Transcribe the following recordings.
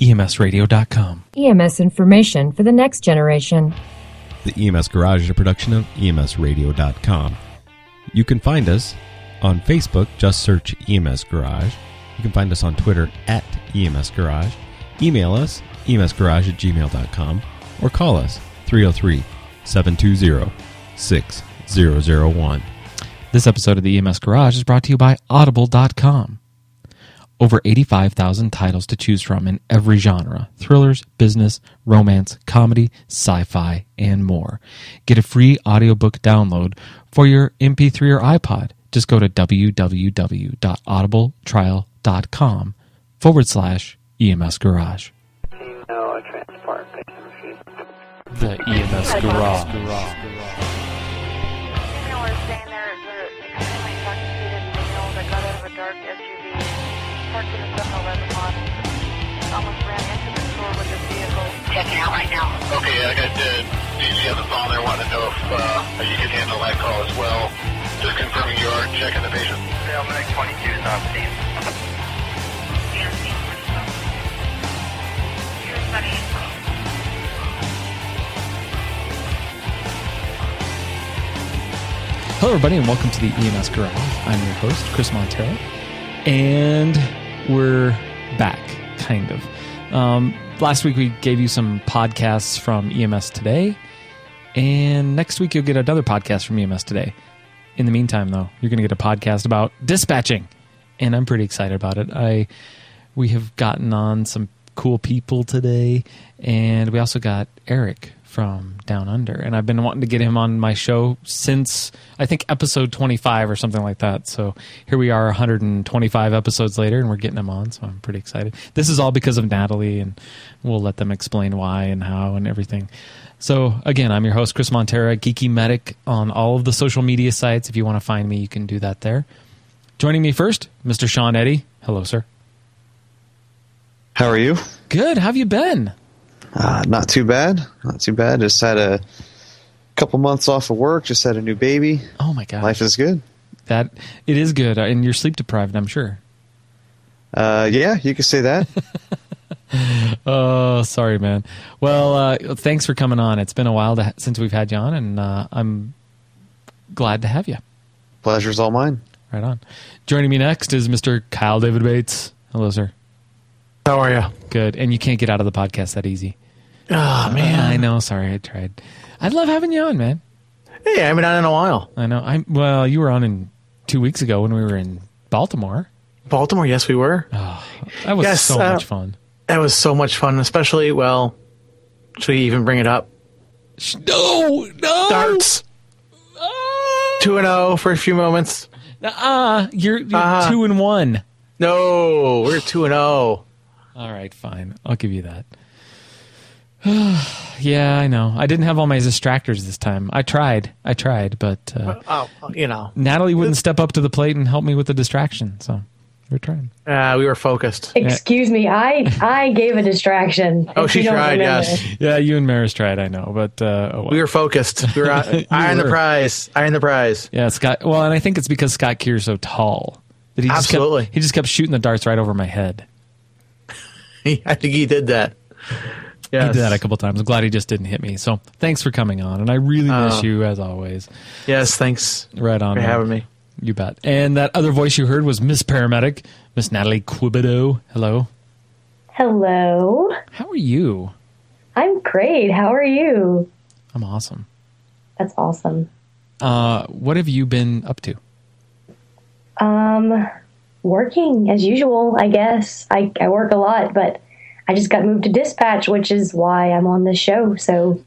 EMSradio.com. EMS information for the next generation. The EMS Garage is a production of EMSradio.com. You can find us on Facebook, just search EMS Garage. You can find us on Twitter at EMS Garage. Email us, emsgarage at gmail.com, or call us 303 720 6001. This episode of the EMS Garage is brought to you by Audible.com. Over 85,000 titles to choose from in every genre thrillers, business, romance, comedy, sci fi, and more. Get a free audiobook download for your MP3 or iPod. Just go to www.audibletrial.com forward slash EMS Garage. No, a transport picking machine. The EMS Garage. Checking out right now. Okay, I got the DG on the phone there wanting to know if uh, you can handle that call as well. Just confirming you are checking the patient. Salmonic 22 is on scene. Hello, everybody, and welcome to the EMS Garage. I'm your host, Chris Montera, and we're back, kind of. Um, last week, we gave you some podcasts from EMS Today, and next week, you'll get another podcast from EMS Today. In the meantime, though, you're going to get a podcast about dispatching, and I'm pretty excited about it. I we have gotten on some cool people today, and we also got Erik from Down Under, and I've been wanting to get him on my show since I think episode 25 or something like that. So here we are, 125 episodes later, and we're getting him on. So I'm pretty excited. This is all because of Natalie, and we'll let them explain why and how and everything. So again, I'm your host Chris Montera, Geeky Medic on all of the social media sites. If you want to find me, you can do that there. Joining me first, Mr. Sean Eddy. Hello, sir. How are you? Good. How have you been? Uh, not too bad. Not too bad. Just had a couple months off of work. Just had a new baby. Oh my god, Life is good. that it is good, uh, and you're sleep deprived. I'm sure. Uh, yeah, you could say that. Oh, sorry, man. Well, uh, thanks for coming on. It's been a while to, since we've had you on, and uh, I'm glad to have you. Pleasure's all mine. Right on. Joining me next is Mr. Kyle David Bates. Hello, sir. How are you? Good. And you can't get out of the podcast that easy. Oh man, I know. Sorry, I tried. I love having you on, man. Hey, I haven't it in a while. I know. I well, you were on in two weeks ago when we were in Baltimore. Baltimore, yes, we were. That was Yes, so uh, much fun. That was so much fun, especially well. Should we even bring it up? No, no. Darts two and zero for a few moments. Ah, you're, you're Uh-huh. two and one. No, we're two and zero. All right, fine. I'll give you that. yeah, I know. I didn't have all my distractors this time. I tried. I tried, but uh, Oh, you know, Natalie wouldn't step up to the plate and help me with the distraction. So we're trying. uh, we were focused. Excuse me, I I gave a distraction. Oh, she tried. remember. Yes, Yeah, you and Maris tried. I know, but uh, oh well. we were focused. We were on, eyeing the were. prize. Eyeing the prize. yeah, Scott. Well, and I think it's because Scott Keir's so tall that he just Absolutely. kept, he just kept shooting the darts right over my head. I think he did that. Yes. He did that a couple times. I'm glad he just didn't hit me. So thanks for coming on, and I really miss Oh. you as always. Yes, thanks Right on for having me. You bet. And that other voice you heard was Miss Paramedic, Miss Natalie Quebodeaux. Hello. Hello, How are you? I'm great. How are you? I'm awesome. That's awesome. Uh, what have you been up to? Um, working as usual, I guess. I I work a lot, but I just got moved to dispatch, which is why I'm on this show. So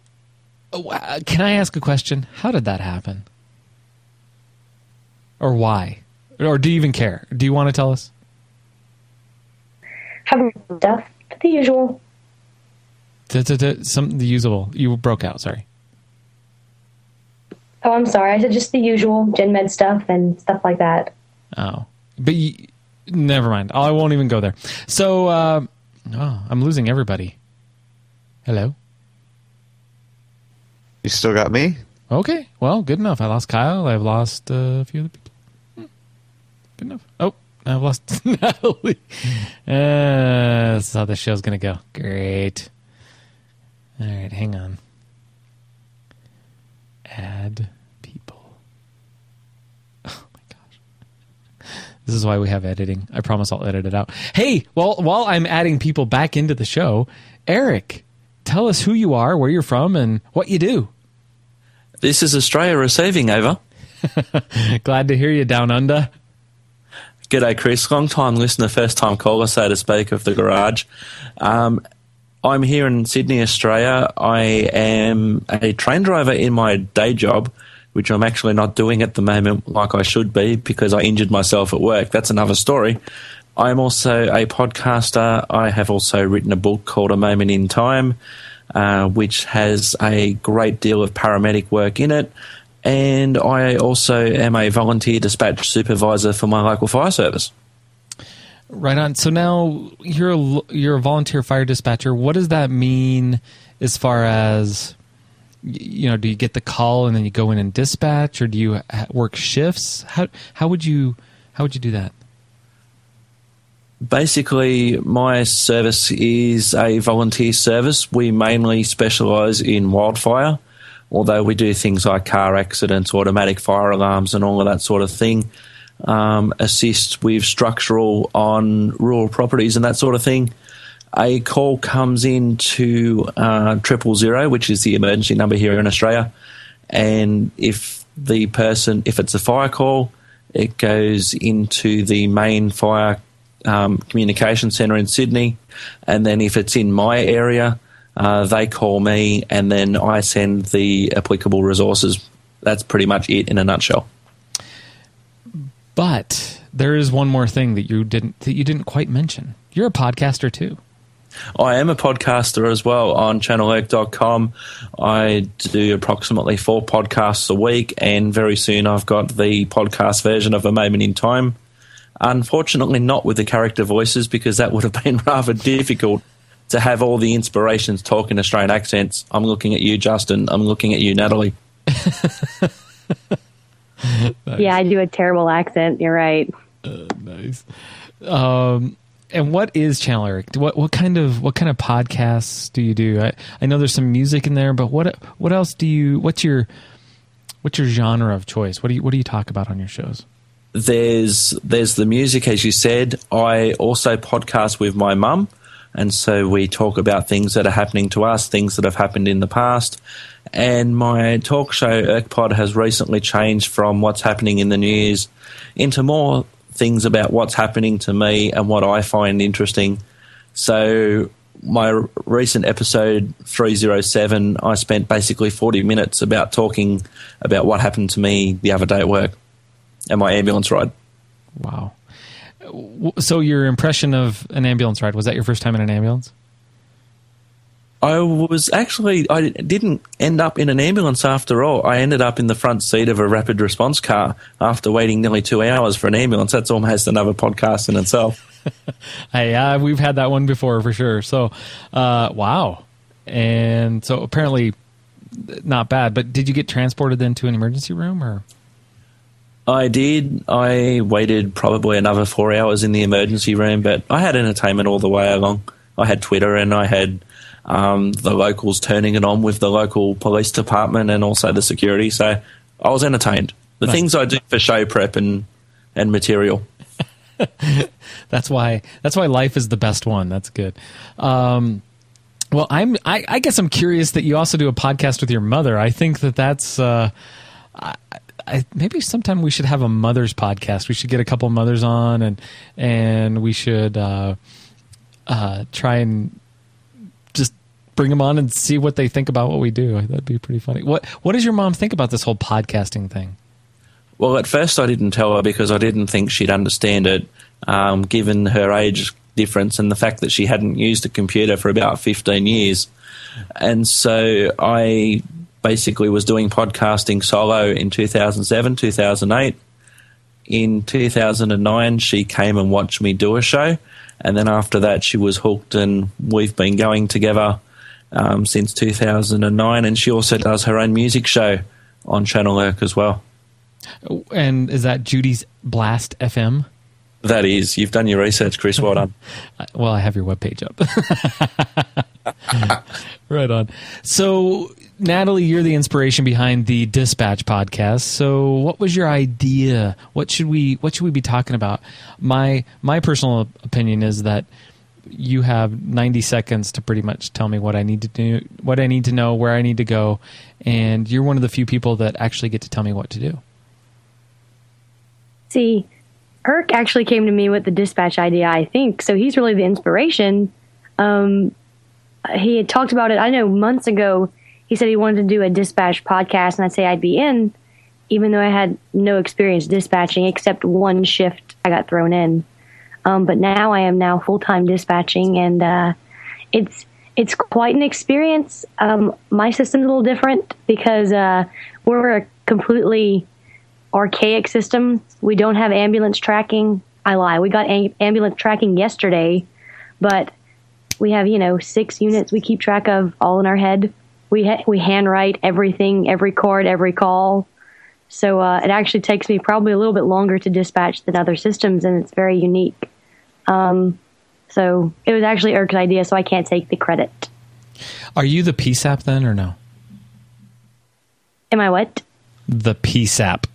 Oh, uh, Can I ask a question? How did that happen? Or why? Or do you even care? Do you want to tell us? have stuff, the usual. D- d- d- Some the usable. You broke out. Sorry. Oh, I'm sorry. I said just the usual gen med stuff and stuff like that. Oh, but you, never mind. I won't even go there. So, uh, oh, I'm losing everybody. Hello. You still got me? Okay. Well, good enough. I lost Kyle. I've lost uh, a few other people. Hmm. Good enough. Oh, I've lost Natalie. Uh, this is how the show's going to go. Great. All right, hang on. Add people. Oh my gosh. This is why we have editing. I promise I'll edit it out. Hey, well, while I'm adding people back into the show, Erik, tell us who you are, where you're from, and what you do. This is Australia receiving over. Glad to hear you down under. G'day, Chris. Long time listener, first time caller, so to speak, of the garage. Um, I'm here in Sydney, Australia. I am a train driver in my day job, which I'm actually not doing at the moment like I should be because I injured myself at work. That's another story. I'm also a podcaster. I have also written a book called A Moment in Time, uh, which has a great deal of paramedic work in it. And I also am a volunteer dispatch supervisor for my local fire service. Right on. So now you're a, you're a volunteer fire dispatcher. What does that mean as far as you know? Do you get the call and then you go in and dispatch, or do you work shifts? How how would you how would you do that? Basically, my service is a volunteer service. We mainly specialise in wildfire, although we do things like car accidents, automatic fire alarms, and all of that sort of thing um, assist with structural on rural properties and that sort of thing. A call comes in to uh, triple zero, which is the emergency number here in Australia, and if the person, if it's a fire call, it goes into the main fire um, communication centre in Sydney, and then if it's in my area, uh, they call me, and then I send the applicable resources. That's pretty much it in a nutshell. But there is one more thing that you didn't that you didn't quite mention. You're a podcaster too. I am a podcaster as well on channelerk.com. I do approximately four podcasts a week, and very soon I've got the podcast version of A Moment in Time. Unfortunately, not with the character voices because that would have been rather difficult to have all the inspirations talk in Australian accents. I'm looking at you, Justin. I'm looking at you, Natalie. nice. Yeah, I do a terrible accent. You're right. Uh, nice. Um, and what is Channel Erk? What what kind of what kind of podcasts do you do? I, I know there's some music in there, but what what else do you? What's your what's your genre of choice? What do you what do you talk about on your shows? There's there's the music, as you said. I also podcast with my mum, and so we talk about things that are happening to us, things that have happened in the past. And my talk show, ErkPod, has recently changed from what's happening in the news into more things about what's happening to me and what I find interesting. So, my recent episode 307, I spent basically 40 minutes about talking about what happened to me the other day at work and my ambulance ride. Wow. So, your impression of an ambulance ride was that your first time in an ambulance? I was actually I didn't end up in an ambulance after all. I ended up in the front seat of a rapid response car after waiting nearly two hours for an ambulance. That's almost another podcast in itself. hey, uh, we've had that one before for sure. So, uh, wow, and so apparently not bad. But did you get transported then to an emergency room or? I did. I waited probably another four hours in the emergency room, but I had entertainment all the way along. I had Twitter and I had um, the locals turning it on with the local police department and also the security. So I was entertained. The nice. things I do for show prep and and material. that's why that's why life is the best one. That's good. Um, well, I'm I, I, guess I'm curious that you also do a podcast with your mother. I think that that's. Uh, I, I, maybe sometime we should have a mother's podcast. We should get a couple mothers on, and and we should uh, uh, try and bring them on and see what they think about what we do. That'd be pretty funny. What What does your mom think about this whole podcasting thing? Well, at first I didn't tell her because I didn't think she'd understand it, um, given her age difference and the fact that she hadn't used a computer for about 15 years. And so I basically was doing podcasting solo in 2007, 2008. In 2009, she came and watched me do a show. And then after that, she was hooked, and we've been going together um, since 2009, and she also does her own music show on Channel Erk as well. And is that Judy's Blast FM? That is, you've done your research, Chris. Well done. Well, I have your webpage up. right on. So, Natalie, you're the inspiration behind the Dispatch podcast. So, what was your idea? What should we What should we be talking about? My My personal opinion is that you have 90 seconds to pretty much tell me what I need to do, what I need to know, where I need to go, and you're one of the few people that actually get to tell me what to do. See, Erk actually came to me with the dispatch idea, I think. So he's really the inspiration. Um, he had talked about it, I know, months ago. He said he wanted to do a dispatch podcast, and I'd say I'd be in, even though I had no experience dispatching except one shift I got thrown in. Um, but now I am now full time dispatching, and uh, it's it's quite an experience. Um, my system's a little different because uh, we're a completely archaic system. We don't have ambulance tracking. I lie. We got am- ambulance tracking yesterday, but we have you know six units we keep track of all in our head. We ha- we handwrite everything, every card, every call. So uh, it actually takes me probably a little bit longer to dispatch than other systems, and it's very unique. Um, so it was actually Erik's idea, so I can't take the credit. Are you the PSAP then, or no? Am I what? The PSAP.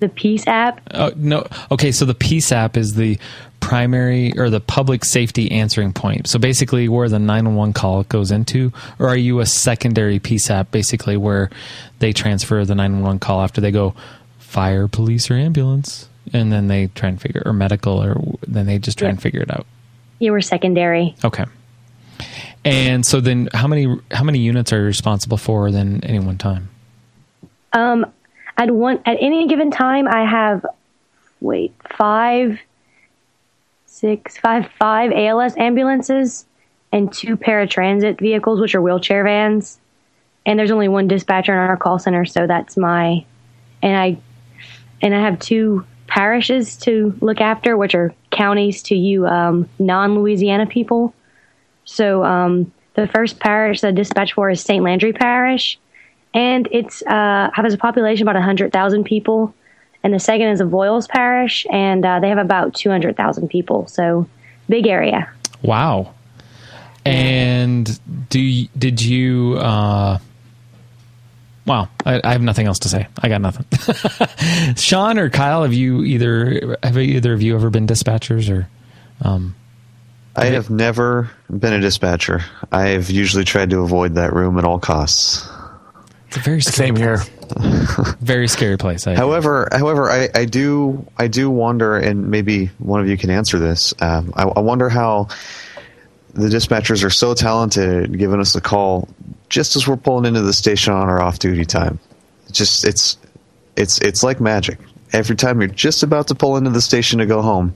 The Peace app? Oh no. Okay, so the PSAP is the primary or the public safety answering point. So basically, where the nine one one call goes into, or are you a secondary PSAP, basically where they transfer the nine one one call after they go fire, police, or ambulance, and then they try and figure or medical, or then they just try Yeah. and figure it out. You were secondary. Okay. And so then, how many how many units are you responsible for then any one time? Um, at one at any given time, I have wait five, six, five, five ALS ambulances and two paratransit vehicles, which are wheelchair vans. And there's only one dispatcher in our call center, so that's my. And I, and I have two parishes to look after, which are counties to you um, non-Louisiana people. So um, the first parish that I dispatch for is St. Landry Parish, and it's uh, has a population about hundred thousand people. And the second is Avoyelles Parish, and uh, they have about two hundred thousand people. So big area. Wow. And do you, did you? Uh, wow, I, I have nothing else to say. I got nothing. Sean or Kyle, have you either have either of you ever been dispatchers or? Um, I have never been a dispatcher. I've usually tried to avoid that room at all costs. it's a very scary Same here. very scary place. I, However, however, I, I do I do wonder, and maybe one of you can answer this. Um, I, I wonder how the dispatchers are so talented at giving us a call just as we're pulling into the station on our off duty time. It's just it's it's it's like magic. Every time you're just about to pull into the station to go home,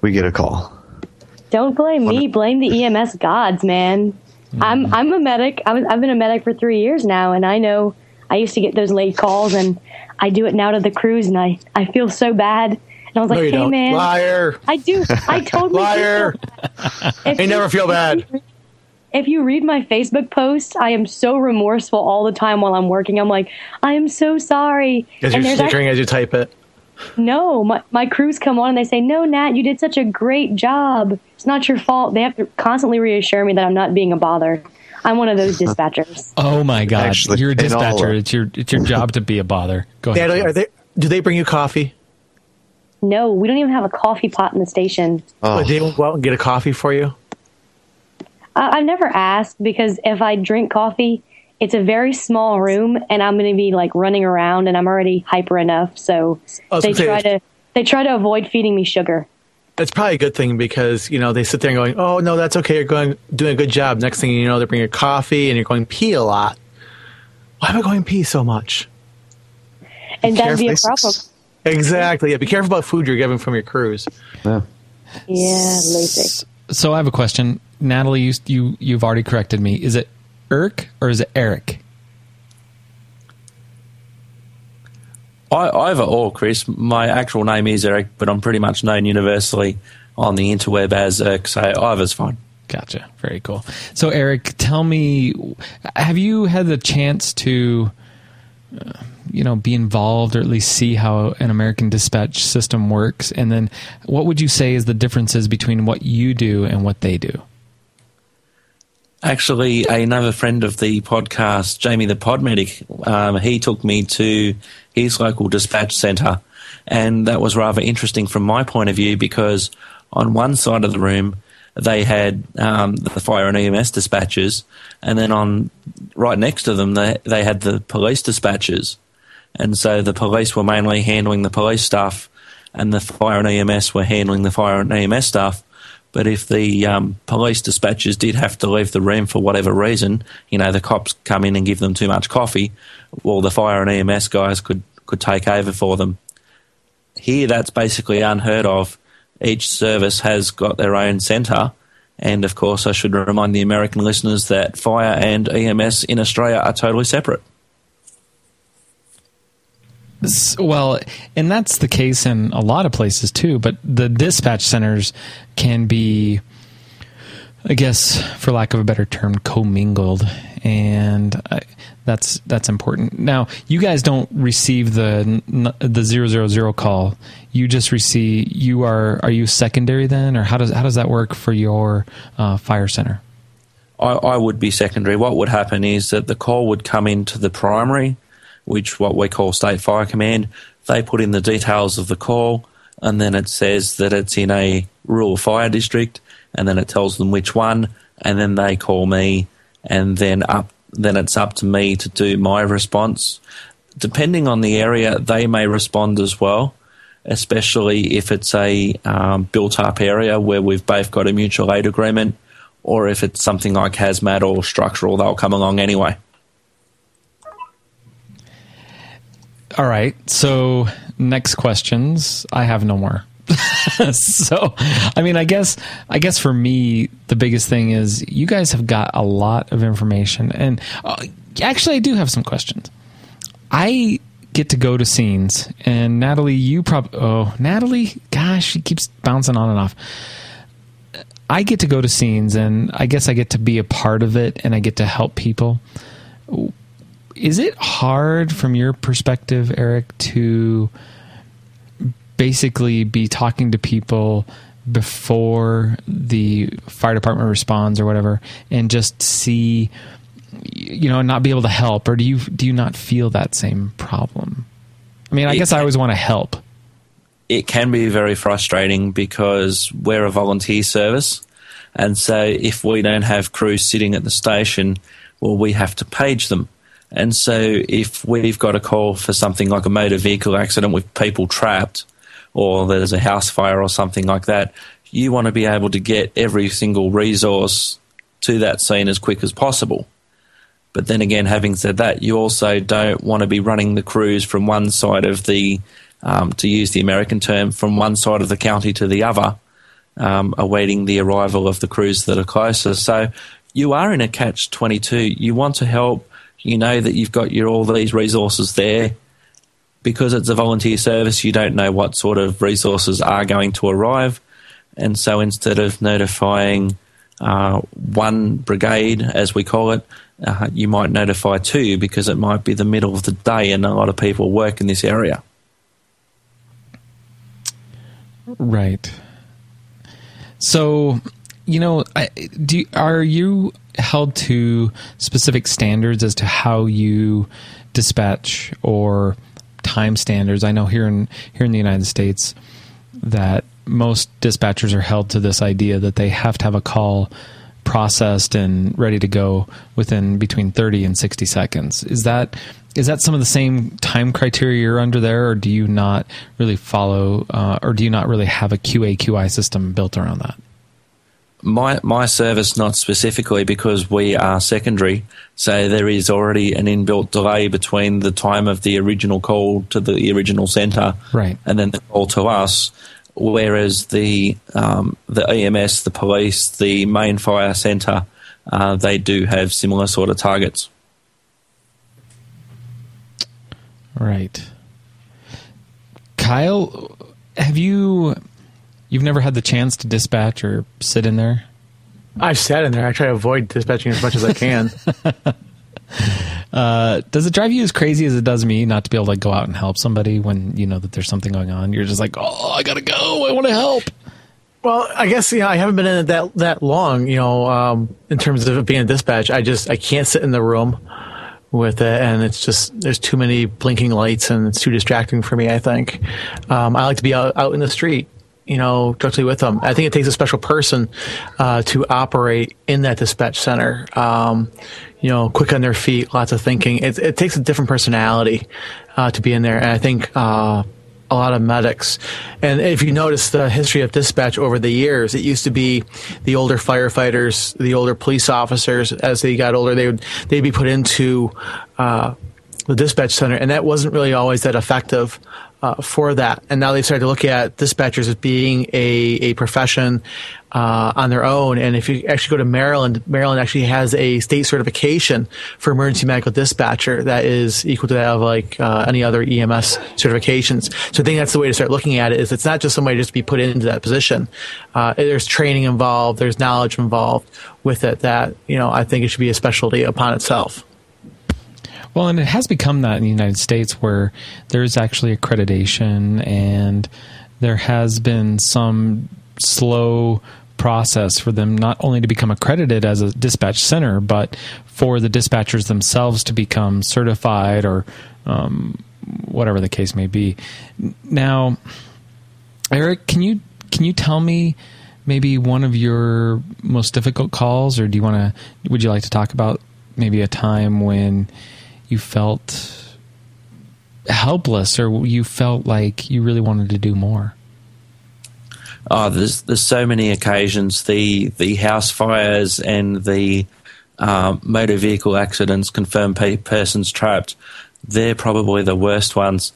we get a call. Don't blame me. Blame the EMS gods, man. I'm mm-hmm. I'm a medic. I was, I've been a medic for three years now, and I know I used to get those late calls, and I do it now to the crews, and I I feel so bad. And I was like, No, you hey don't. man, Liar. I do. I totally do Liar. feel bad. If You never feel bad. If you read my Facebook post, I am so remorseful all the time while I'm working. I'm like, I am so sorry. As you're And snickering as you type it. no, my, my crews come on and they say, No, Nat, you did such a great job. It's not your fault. They have to constantly reassure me that I'm not being a bother. I'm one of those dispatchers. oh my god, Actually, you're a dispatcher. It's your it's your job to be a bother. Go ahead. Natalie, are they? Do they bring you coffee? No, we don't even have a coffee pot in the station. Oh, Would they go out and get a coffee for you? I, I've never asked because if I drink coffee, it's a very small room and I'm going to be like running around and I'm already hyper enough. So they say, try to they try to avoid feeding me sugar. That's probably a good thing because you know they sit there and going, "Oh no, that's okay. You're going doing a good job." Next thing you know, they're bringing coffee and you're going pee a lot. Why am I going pee so much? And that'd be a Careful. problem. Exactly. Yeah. Be careful about food you're getting from your crews. yeah. Yeah, lazy. So I have a question, Natalie. You you you've already corrected me. Is it Erk or is it Erik? I, either or, Chris. My actual name is Erik, but I'm pretty much known universally on the interweb as Erk, so either's fine. Gotcha. Very cool. So, Erik, tell me, have you had the chance to uh, you know, be involved or at least see how an American dispatch system works? And then, what would you say is the differences between what you do and what they do? Actually, another friend of the podcast, Jamie the Podmedic, um, he took me to his local dispatch centre, and that was rather interesting from my point of view because on one side of the room they had um, the fire and EMS dispatchers, and then on right next to them they they had the police dispatchers, and so the police were mainly handling the police stuff, and the fire and EMS were handling the fire and EMS stuff. But if the um, police dispatchers did have to leave the room for whatever reason, you know, the cops come in and give them too much coffee, well, the fire and EMS guys could, could take over for them. Here, that's basically unheard of. Each service has got their own centre. And of course, I should remind the American listeners that fire and EMS in Australia are totally separate. Well, and that's the case in a lot of places too, but the dispatch centers can be, I guess, for lack of a better term, commingled. And I, that's that's important. Now, you guys don't receive the the zero zero zero call. You just receive. You are are you secondary then, or how does how does that work for your uh, fire center? I, I would be secondary. What would happen is that the call would come into the primary, which what we call State Fire Command. They put in the details of the call, and then it says that it's in a rural fire district, and then it tells them which one, and then they call me, and then up then it's up to me to do my response. Depending on the area, they may respond as well, especially if it's a um, built up area where we've both got a mutual aid agreement, or if it's something like hazmat or structural, they'll come along anyway. All right. So next questions. I have no more. so, I mean, I guess, I guess for me, the biggest thing is you guys have got a lot of information, and uh, actually, I do have some questions. I get to go to scenes, and Natalie, you probably, oh, Natalie, gosh, she keeps bouncing on and off. I get to go to scenes, and I guess I get to be a part of it, and I get to help people. Is it hard from your perspective, Erik, to basically be talking to people before the fire department responds or whatever and just see you know not be able to help or do you do you not feel that same problem i mean i It guess i always want to help it can be very frustrating because we're a volunteer service. And so if we don't have crews sitting at the station, well, we have to page them. And so if we've got a call for something like a motor vehicle accident with people trapped, or there's a house fire or something like that, you want to be able to get every single resource to that scene as quick as possible. But then again, having said that, you also don't want to be running the crews from one side of the, um, to use the American term, from one side of the county to the other, um, awaiting the arrival of the crews that are closer. So you are in a catch 22. You want to help. You know that you've got your all these resources there. Because it's a volunteer service, you don't know what sort of resources are going to arrive. And so instead of notifying uh, one brigade, as we call it, uh, you might notify two because it might be the middle of the day and a lot of people work in this area. right so you know I, do are you held to specific standards as to how you dispatch or time standards i know here in here in the united states that most dispatchers are held to this idea that they have to have a call processed and ready to go within between 30 and 60 seconds. Is that is that some of the same time criteria you're under there, or do you not really follow, uh, or do you not really have a QA QI system built around that? My my service not specifically because we are secondary, so there is already an inbuilt delay between the time of the original call to the original centre, Right. and then the call to us. Whereas the um, the EMS, the police, the main fire centre, uh, they do have similar sort of targets. Right. Kyle, have you you've never had the chance to dispatch or sit in there? I've sat in there. I try to avoid dispatching as much as I can. Uh, does it drive you as crazy as it does me not to be able to go out and help somebody when you know that there's something going on? You're just like, oh, I gotta go. I want to help. Well, I guess yeah, I haven't been in it that that long. You know, um, in terms of being a dispatch, I just I can't sit in the room with it, and it's just there's too many blinking lights, and it's too distracting for me. I think um, I like to be out, out in the street, you know, directly with them. I think it takes a special person uh, to operate in that dispatch center. Um, you know, quick on their feet, lots of thinking. It, it takes a different personality uh, to be in there, and I think. Uh, a lot of medics. And if you notice the history of dispatch over the years, it used to be the older firefighters, the older police officers. As they got older, they would they'd be put into uh, the dispatch center, and that wasn't really always that effective uh, for that. And now they started to look at dispatchers as being a, a profession uh, on their own. And if you actually go to Maryland, Maryland actually has a state certification for emergency medical dispatcher that is equal to that of like uh, any other EMS certifications. So I think that's the way to start looking at it. Is it's not just somebody just to be put into that position. Uh, there's training involved. There's knowledge involved with it that you know I think it should be a specialty upon itself. Well, and it has become that in the United States where there's actually accreditation and there has been some slow process for them not only to become accredited as a dispatch center, but for the dispatchers themselves to become certified or um, whatever the case may be. Now, Erik, can you can you tell me maybe one of your most difficult calls, or do you want to? Would you like to talk about maybe a time when you felt helpless or you felt like you really wanted to do more? Oh, there's there's so many occasions. The the house fires and the uh, motor vehicle accidents, confirmed pe- persons trapped. They're probably the worst ones.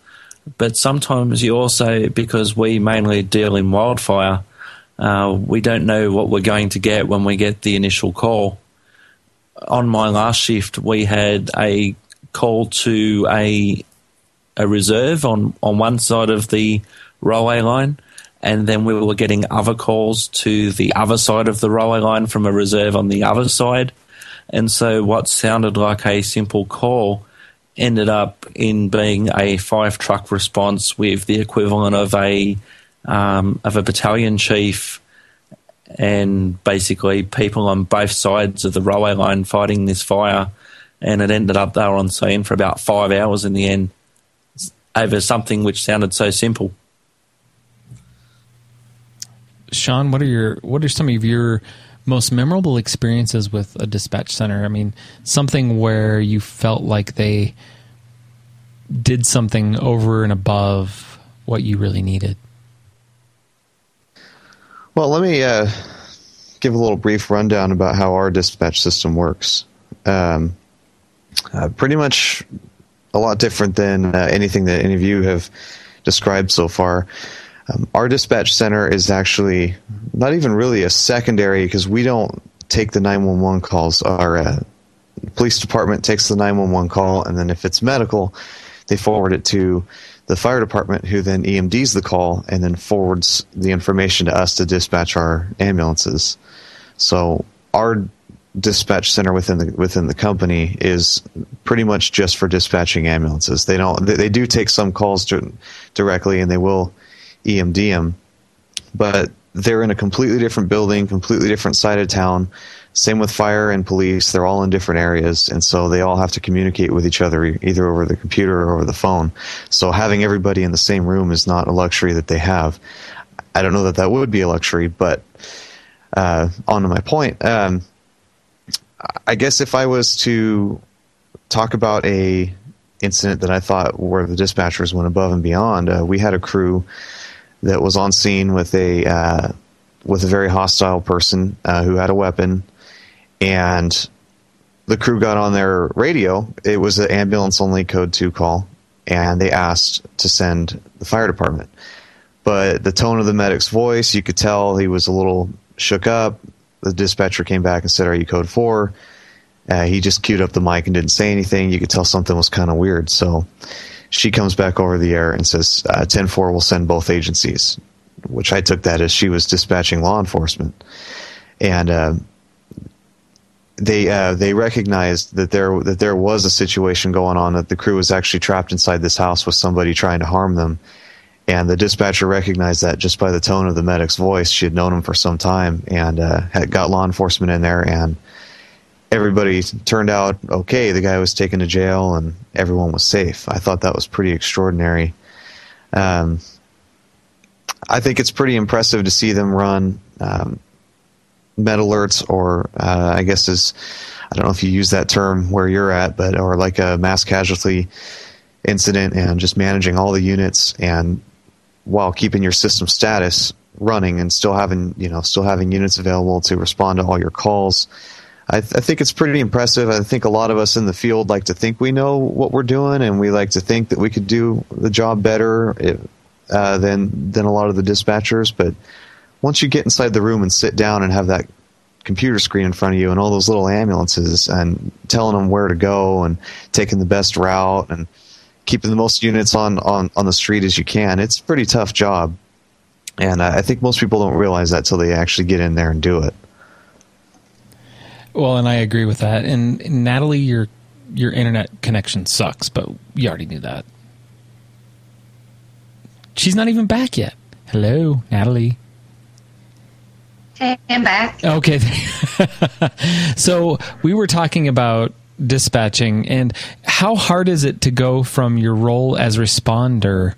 But sometimes you also, because we mainly deal in wildfire, uh, we don't know what we're going to get when we get the initial call. On my last shift, we had a call to a a reserve on, on one side of the railway line, and then we were getting other calls to the other side of the railway line from a reserve on the other side. And so, what sounded like a simple call ended up in being a five truck response with the equivalent of a um, of a battalion chief and basically people on both sides of the railway line fighting this fire and it ended up they were on scene for about five hours in the end over something which sounded so simple. Sean, what are your what are some of your most memorable experiences with a dispatch center? I mean, something where you felt like they did something over and above what you really needed. Well, let me uh, give a little brief rundown about how our dispatch system works. Um, uh, pretty much a lot different than uh, anything that any of you have described so far. Um, our dispatch center is actually not even really a secondary because we don't take the 911 calls. Our uh, police department takes the 911 call, and then if it's medical, they forward it to the fire department, who then EMDs the call and then forwards the information to us to dispatch our ambulances. So our dispatch center within the within the company is pretty much just for dispatching ambulances. They don't they, they do take some calls to, directly and they will EMD them, but they're in a completely different building, completely different side of town. Same with fire and police; they're all in different areas, and so they all have to communicate with each other either over the computer or over the phone. So having everybody in the same room is not a luxury that they have. I don't know that that would be a luxury, but uh, on to my point. Um, I guess if I was to talk about a incident that I thought where the dispatchers went above and beyond, uh, we had a crew that was on scene with a uh, with a very hostile person uh, who had a weapon, and the crew got on their radio. It was an ambulance only code two call, and they asked to send the fire department. But the tone of the medic's voice, you could tell he was a little shook up the dispatcher came back and said, "Are you code 4? Uh, he just queued up the mic and didn't say anything. You could tell something was kind of weird. So she comes back over the air and says, uh, 10-4 will send both agencies, which I took that as she was dispatching law enforcement. And uh, they uh, they recognized that there that there was a situation going on that the crew was actually trapped inside this house with somebody trying to harm them, and the dispatcher recognized that just by the tone of the medic's voice. She had known him for some time and uh, had got law enforcement in there, and everybody turned out okay. The guy was taken to jail, and everyone was safe. I thought that was pretty extraordinary. Um, I think it's pretty impressive to see them run um, med alerts, or uh, I guess is I don't know if you use that term where you're at, but or like a mass casualty incident, and just managing all the units and while keeping your system status running and still having you know still having units available to respond to all your calls. I, th- I, think it's pretty impressive. I think a lot of us in the field like to think we know what we're doing, and we like to think that we could do the job better if, uh, than than a lot of the dispatchers. But once you get inside the room and sit down and have that computer screen in front of you and all those little ambulances and telling them where to go and taking the best route and keeping the most units on on, on the street as you can, it's a pretty tough job. And I think most people don't realize that till they actually get in there and do it. Well, and I agree with that. And Natalie, your your internet connection sucks, but you already knew that. She's not even back yet. Hello, Natalie. Hey, I'm back. Okay. so we were talking about dispatching and how hard is it to go from your role as responder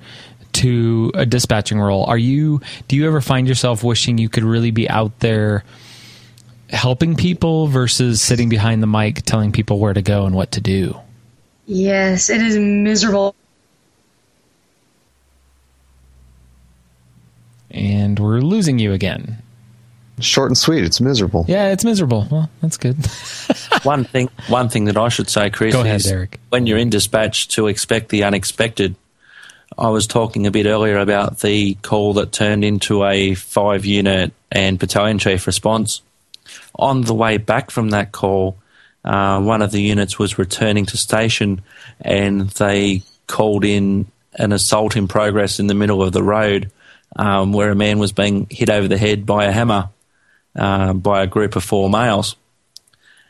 to a dispatching role? Are you do you ever find yourself wishing you could really be out there helping people versus sitting behind the mic telling people where to go and what to do? Yes, it is miserable. And we're losing you again. Short and sweet. It's miserable. Yeah, it's miserable. Well, that's good. one thing, one thing that I should say, Chris, Go ahead, is Derek. when you're in dispatch to expect the unexpected. I was talking a bit earlier about the call that turned into a five unit and battalion chief response. On the way back from that call, uh, one of the units was returning to station and they called in an assault in progress in the middle of the road um, where a man was being hit over the head by a hammer uh, by a group of four males.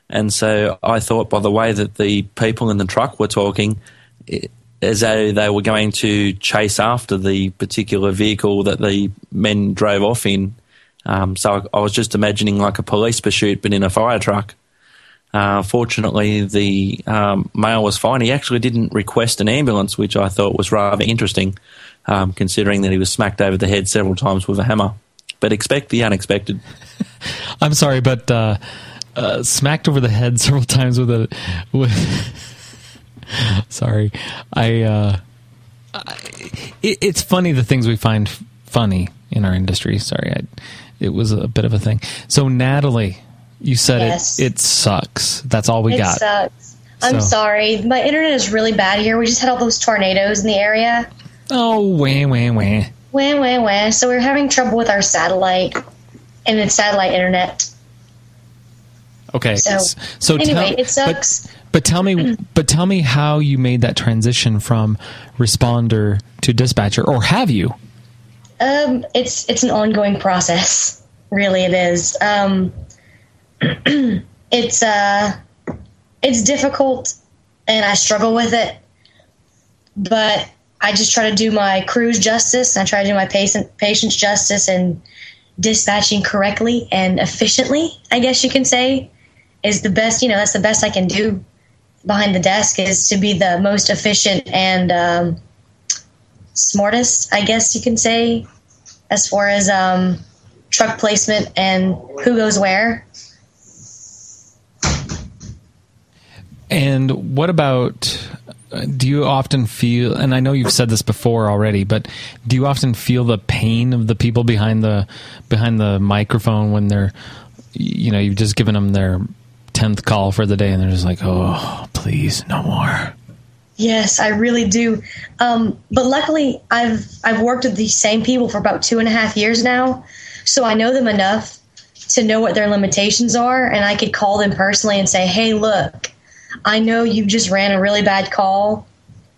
And so I thought by the way that the people in the truck were talking, it, as though they were going to chase after the particular vehicle that the men drove off in. Um, so I, I, was just imagining like a police pursuit, but in a fire truck. Uh, fortunately, the um, male was fine. He actually didn't request an ambulance, which I thought was rather interesting, um, considering that he was smacked over the head several times with a hammer. But expect the unexpected. I'm sorry, but uh, uh, smacked over the head several times with a with. sorry, I, uh, I it, it's funny the things we find funny in our industry. Sorry, I, it was a bit of a thing. So Natalie, you said Yes. it it sucks. That's all we it got. sucks. I'm So- sorry. My internet is really bad here. We just had all those tornadoes in the area. Oh, wah wah wah. Wah, wah, wah. So we're having trouble with our satellite and it's satellite internet. Okay, So, so anyway, tell, it sucks. But, but tell me, but tell me how you made that transition from responder to dispatcher, or have you? Um, it's it's an ongoing process. Really, it is. Um, it's uh, it's difficult, and I struggle with it. But I just try to do my crew's justice. I try to do my patient patient's justice and dispatching correctly and efficiently. I guess you can say is the best. You know, that's the best I can do behind the desk is to be the most efficient and um, smartest, I guess you can say, as far as um, truck placement and who goes where. And what about? Do you often feel? And I know you've said this before already, but do you often feel the pain of the people behind the behind the microphone when they're, you know, you've just given them their tenth call for the day, and they're just like, "Oh, please, no more." Yes, I really do. Um, but luckily, I've I've worked with these same people for about two and a half years now, so I know them enough to know what their limitations are, and I could call them personally and say, "Hey, look, I know you just ran a really bad call,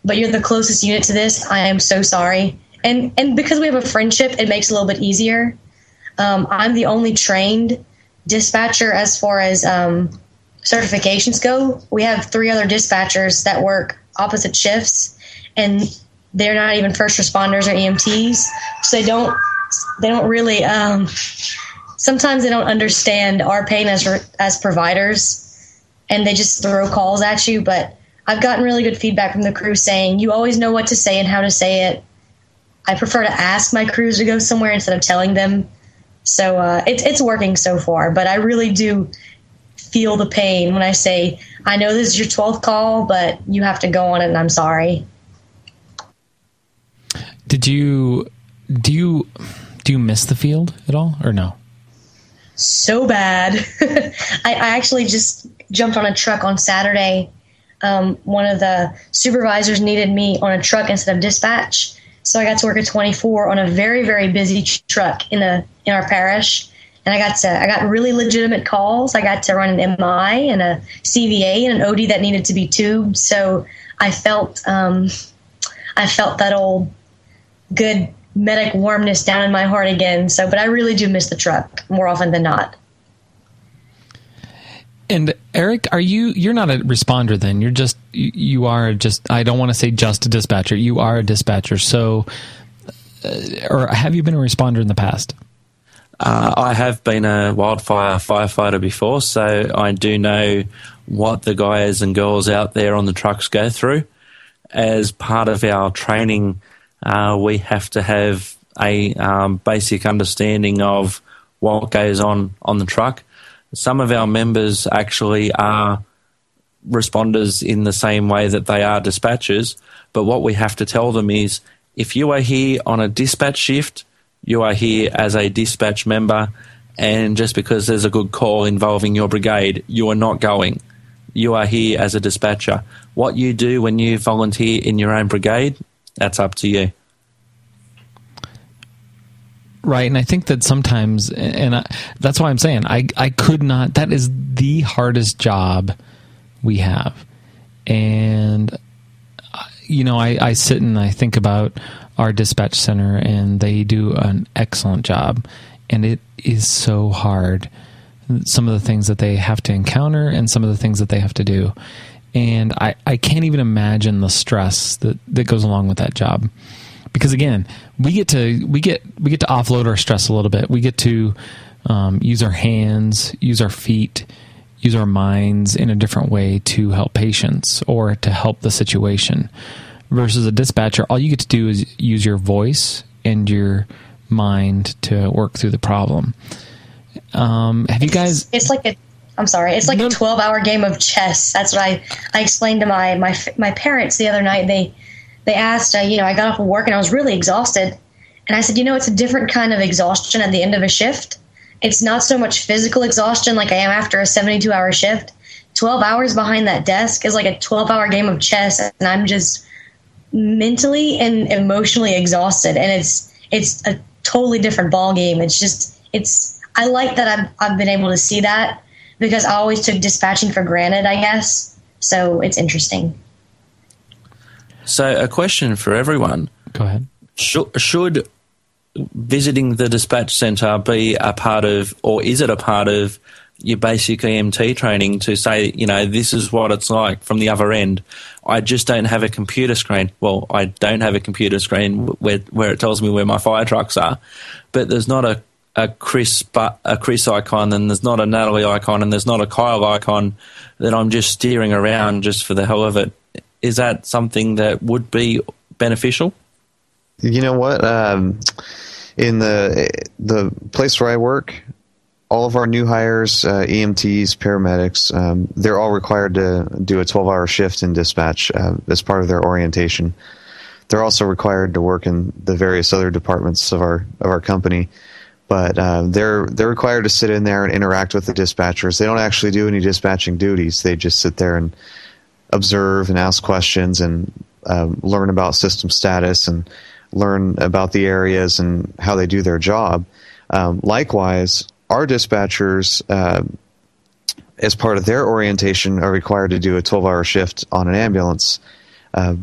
but you're the closest unit to this. I am so sorry." And and because we have a friendship, it makes it a little bit easier. Um, I'm the only trained dispatcher as far as um, certifications go, we have three other dispatchers that work opposite shifts, and they're not even first responders or EMTs, so they don't they don't really. Um, sometimes they don't understand our pain as as providers, and they just throw calls at you. But I've gotten really good feedback from the crew saying you always know what to say and how to say it. I prefer to ask my crews to go somewhere instead of telling them. So uh, it's it's working so far, but I really do feel the pain when I say I know this is your twelfth call, but you have to go on it, and I'm sorry. Did you do you do you miss the field at all or no? So bad. I, I actually just jumped on a truck on Saturday. Um, one of the supervisors needed me on a truck instead of dispatch, so I got to work at 24 on a very very busy truck in the in our parish, and I got to I got really legitimate calls. I got to run an MI and a CVA and an OD that needed to be tubed. So I felt um, I felt that old good medic warmness down in my heart again. So, but I really do miss the truck more often than not. And Erik, are you you're not a responder then? You're just you are just I don't want to say just a dispatcher. You are a dispatcher. So uh, or have you been a responder in the past? Uh, I have been a wildfire firefighter before, so I do know what the guys and girls out there on the trucks go through. As part of our training, uh, we have to have a um, basic understanding of what goes on on the truck. Some of our members actually are responders in the same way that they are dispatchers, but what we have to tell them is if you are here on a dispatch shift, you are here as a dispatch member, and just because there's a good call involving your brigade, you are not going. You are here as a dispatcher. What you do when you volunteer in your own brigade, that's up to you. Right, and I think that sometimes, and I, that's why I'm saying I I could not. That is the hardest job we have, and uh, you know I I sit and I think about our dispatch center, and they do an excellent job, and it is so hard. Some of the things that they have to encounter, and some of the things that they have to do, and I I can't even imagine the stress that that goes along with that job. Because again we get to we get we get to offload our stress a little bit. We get to um, use our hands use our feet use our minds in a different way to help patients or to help the situation. Versus a dispatcher all you get to do is use your voice and your mind to work through the problem. Um, have you guys it's like a I'm sorry. It's like a 12 hour game of chess. That's what I, I explained to my, my, my parents the other night. They, they asked, uh, you know, I got off of work and I was really exhausted. And I said, you know, it's a different kind of exhaustion at the end of a shift. It's not so much physical exhaustion like I am after a 72 hour shift. 12 hours behind that desk is like a 12 hour game of chess. And I'm just mentally and emotionally exhausted. And it's, it's a totally different ball game. It's just, it's, I like that I've, I've been able to see that because I always took dispatching for granted, I guess. So it's interesting. So, a question for everyone. Go ahead. Should, should visiting the dispatch centre be a part of, or is it a part of your basic EMT training to say, you know, this is what it's like from the other end? I just don't have a computer screen. Well, I don't have a computer screen where, where it tells me where my fire trucks are, but there's not a a Chris but a Chris icon and there's not a Natalie icon and there's not a Kyle icon that I'm just steering around just for the hell of it is that something that would be beneficial? You know what? Um, in the the place where I work, all of our new hires, uh, EMTs, paramedics, um, they're all required to do a 12 hour shift in dispatch uh, as part of their orientation. They're also required to work in the various other departments of our of our company, but uh, they're they're required to sit in there and interact with the dispatchers. They don't actually do any dispatching duties. They just sit there and observe and ask questions and um, learn about system status and learn about the areas and how they do their job. Um, likewise, our dispatchers, uh, as part of their orientation, are required to do a 12 hour shift on an ambulance. Uh,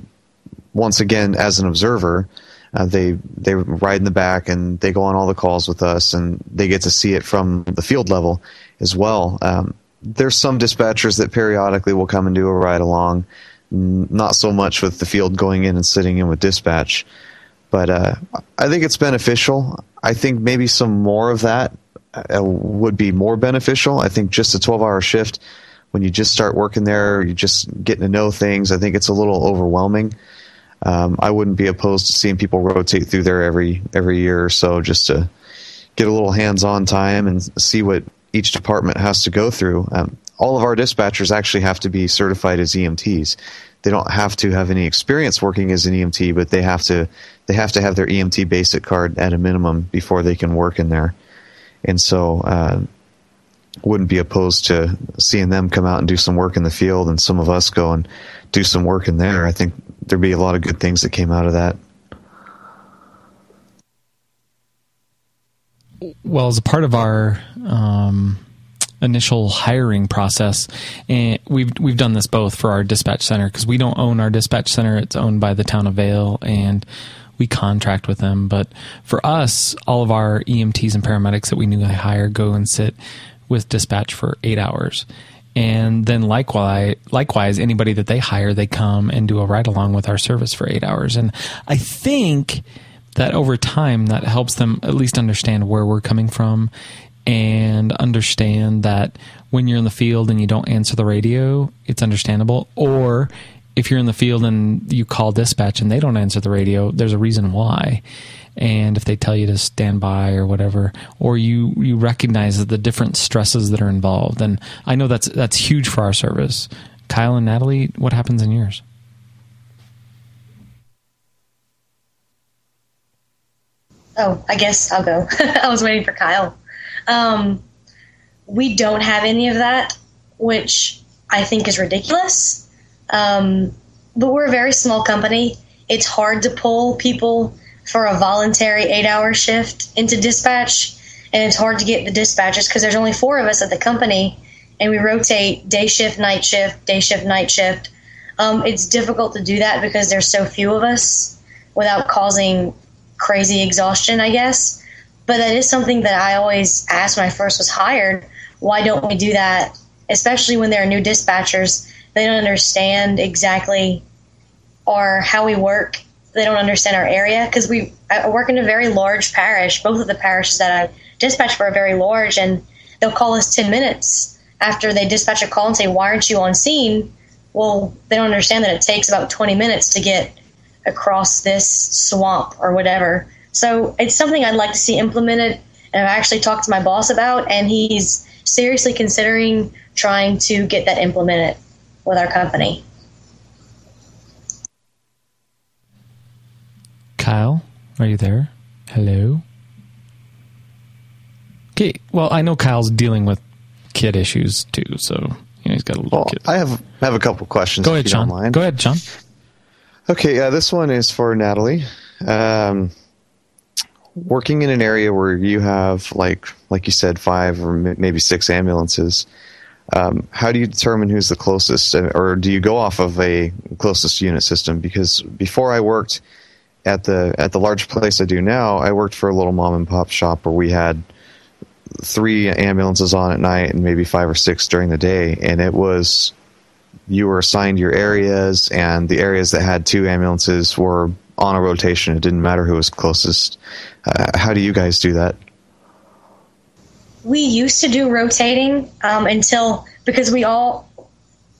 once again, as an observer, uh, they they ride in the back and they go on all the calls with us and they get to see it from the field level as well. Um, there's some dispatchers that periodically will come and do a ride along. Not so much with the field going in and sitting in with dispatch, but uh, I think it's beneficial. I think maybe some more of that uh, would be more beneficial. I think just a 12 hour shift, when you just start working there, you're just getting to know things. I think it's a little overwhelming. Um, I wouldn't be opposed to seeing people rotate through there every every year or so just to get a little hands-on time and see what each department has to go through. Um, all of our dispatchers actually have to be certified as EMTs. They don't have to have any experience working as an EMT, but they have to they have to have their EMT basic card at a minimum before they can work in there. And so, uh, wouldn't be opposed to seeing them come out and do some work in the field, and some of us go and do some work in there. I think there'd be a lot of good things that came out of that. well, as a part of our um, initial hiring process, and we've we've done this both for our dispatch center because we don't own our dispatch center; it's owned by the town of Vail, and we contract with them. But for us, all of our EMTs and paramedics that we newly hire go and sit with dispatch for eight hours. And then likewise, likewise, anybody that they hire, they come and do a ride along with our service for eight hours. And I think that over time that helps them at least understand where we're coming from and understand that when you're in the field and you don't answer the radio, it's understandable. Or if you're in the field and you call dispatch and they don't answer the radio, there's a reason why. And if they tell you to stand by or whatever, or you, you recognize the different stresses that are involved. And I know that's that's huge for our service. Kyle and Natalie, what happens in yours? Oh, I guess I'll go. I was waiting for Kyle. Um, we don't have any of that, which I think is ridiculous. Um, but we're a very small company. It's hard to pull people for a voluntary eight hour shift into dispatch, and it's hard to get the dispatchers because there's only four of us at the company, and we rotate day shift, night shift, day shift, night shift. Um, it's difficult to do that because there's so few of us without causing crazy exhaustion, I guess. But that is something that I always asked when I first was hired. Why don't we do that? Especially when there are new dispatchers, they don't understand exactly or how we work. They don't understand our area because we I work in a very large parish. Both of the parishes that I dispatch for are very large, and they'll call us ten minutes after they dispatch a call and say, "Why aren't you on scene?" Well, they don't understand that it takes about twenty minutes to get across this swamp or whatever. So it's something I'd like to see implemented, and I've actually talked to my boss about, and he's seriously considering trying to get that implemented with our company. Kyle, are you there? Hello. Okay. Well, I know Kyle's dealing with kid issues too, so you know he's got a little Well, kid. I have I have a couple questions. Go ahead, John. Go ahead, John. Okay, uh, this one is for Natalie. Um, working in an area where you have like like you said five or m- maybe six ambulances, um, how do you determine who's the closest, uh, or do you go off of a closest unit system? Because before I worked at the at the large place I do now, I worked for a little mom and pop shop where we had three ambulances on at night and maybe five or six during the day, and it was you were assigned your areas, and the areas that had two ambulances were on a rotation. It didn't matter who was closest. Uh, how do you guys do that? we used to do rotating um, until because we all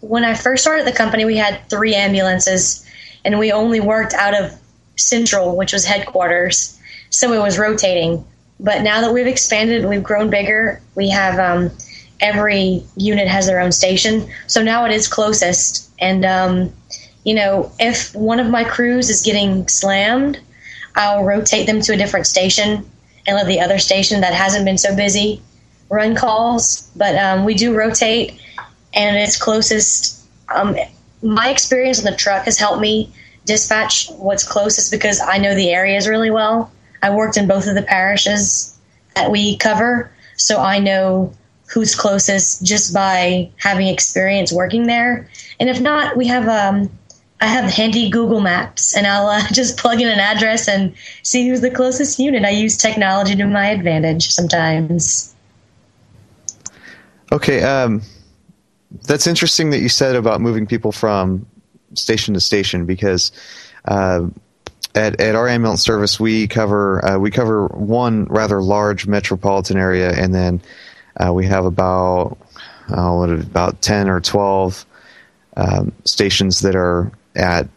when i first started the company we had three ambulances and we only worked out of central which was headquarters. So it was rotating. But now that we've expanded and we've grown bigger we have um, every unit has their own station. So now it is closest. And um, you know if one of my crews is getting slammed i'll rotate them to a different station and let the other station that hasn't been so busy run calls, but um, we do rotate, and it's closest. Um, my experience in the truck has helped me dispatch what's closest because I know the areas really well. I worked in both of the parishes that we cover, so I know who's closest just by having experience working there. And if not, we have um, I have handy Google Maps, and I'll uh, just plug in an address and see who's the closest unit. I use technology to my advantage sometimes. Okay, um, that's interesting that you said about moving people from station to station because uh, at at our ambulance service we cover uh, we cover one rather large metropolitan area and then uh, we have about oh, what, about ten or twelve um, stations that are at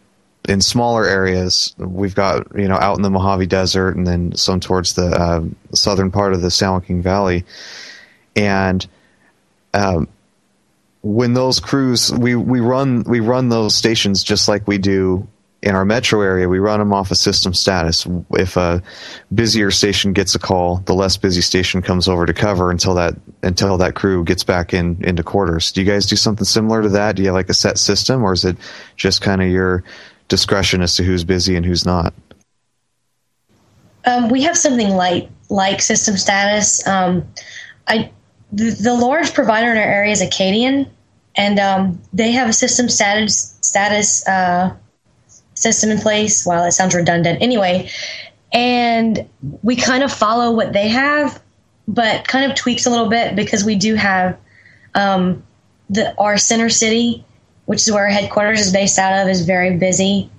in smaller areas. We've got you know out in the Mojave Desert and then some towards the uh, southern part of the San Joaquin Valley, and um, when those crews we we run we run those stations just like we do in our metro area. We run them off a system status. If a busier station gets a call the less busy station comes over to cover until that until that crew gets back in into quarters. Do you guys do something similar to that? Do you have like a set system or is it just kind of your discretion as to who's busy and who's not? Um, we have something like like system status. Um, I the, large provider in our area is Acadian, and um, they have a system status status uh, system in place. Wow, that sounds redundant. Anyway, and we kind of follow what they have, but kind of tweaks a little bit because we do have um, the our center city, which is where our headquarters is based out of, is very busy.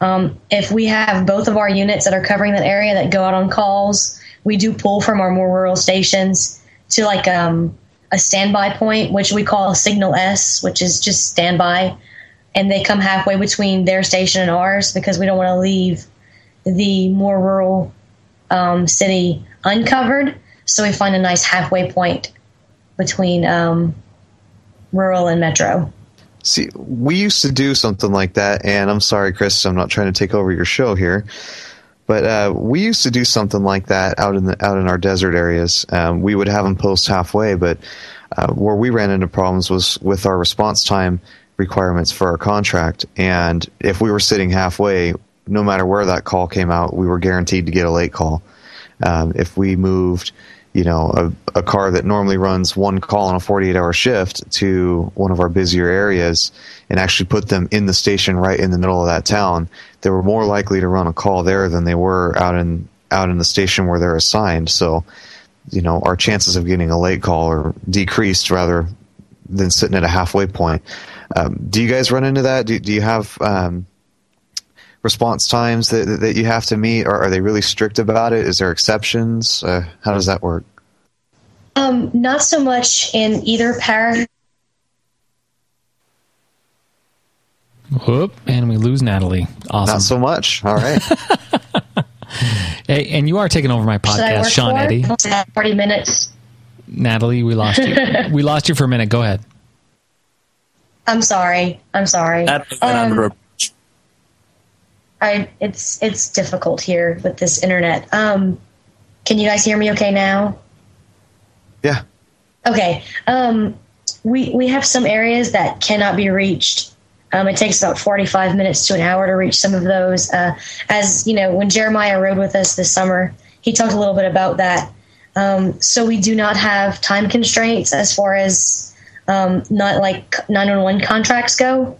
Um, if we have both of our units that are covering that area that go out on calls, we do pull from our more rural stations to like um, a standby point, which we call Signal S, which is just standby. And they come halfway between their station and ours because we don't want to leave the more rural um, city uncovered. So we find a nice halfway point between um, rural and metro. See, we used to do something like that, and I'm sorry, Chris, I'm not trying to take over your show here, but uh, we used to do something like that out in the out in our desert areas. Um, we would have them post halfway, but uh, where we ran into problems was with our response time requirements for our contract, and if we were sitting halfway, no matter where that call came out, we were guaranteed to get a late call. Um, if we moved you know, a, a car that normally runs one call on a 48 hour shift to one of our busier areas and actually put them in the station right in the middle of that town, they were more likely to run a call there than they were out in out in the station where they're assigned. So, you know, our chances of getting a late call are decreased rather than sitting at a halfway point. Um, do you guys run into that? Do, do you have um, response times that that you have to meet, or are they really strict about it? Is there exceptions? Uh, how does that work? Um, not so much in either parish. Whoop, and we lose Natalie. Awesome. Not so much. All right. hey, and you are taking over my podcast, Sean for Eddy. it? Forty minutes. Natalie, we lost you. we lost you for a minute. Go ahead. I'm sorry. I'm sorry. Natalie went Um, under a I it's it's difficult here with this internet. Um, can you guys hear me okay now? Yeah. Okay. Um, we we have some areas that cannot be reached. Um, it takes about 45 minutes to an hour to reach some of those. Uh, as you know, when Jeremiah rode with us this summer, he talked a little bit about that. Um, so we do not have time constraints as far as um, not like 911 contracts go,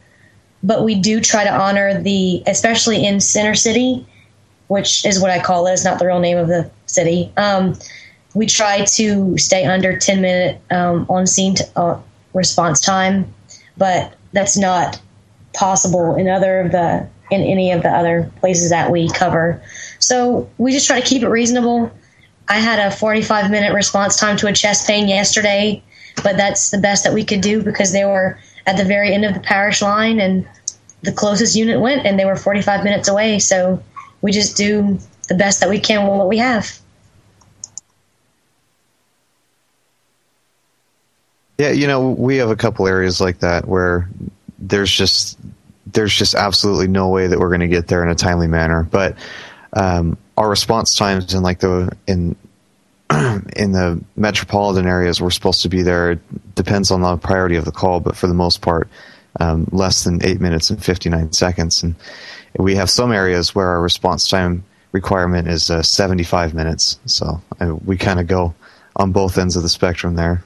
but we do try to honor the, especially in Center City, which is what I call it. It's not the real name of the city. Um, we try to stay under 10 minute um, on scene t- uh, response time, but that's not possible in other of the in any of the other places that we cover. So we just try to keep it reasonable. I had a 45 minute response time to a chest pain yesterday, but that's the best that we could do because there were at the very end of the parish line and the closest unit went and they were 45 minutes away. So we just do the best that we can with what we have. Yeah, you know, we have a couple areas like that where there's just there's just absolutely no way that we're going to get there in a timely manner. But um, our response times in like the in in the metropolitan areas, we're supposed to be there. It depends on the priority of the call, but for the most part, um, less than eight minutes and fifty nine seconds. And we have some areas where our response time requirement is uh, seventy five minutes. So uh, we kind of go on both ends of the spectrum there.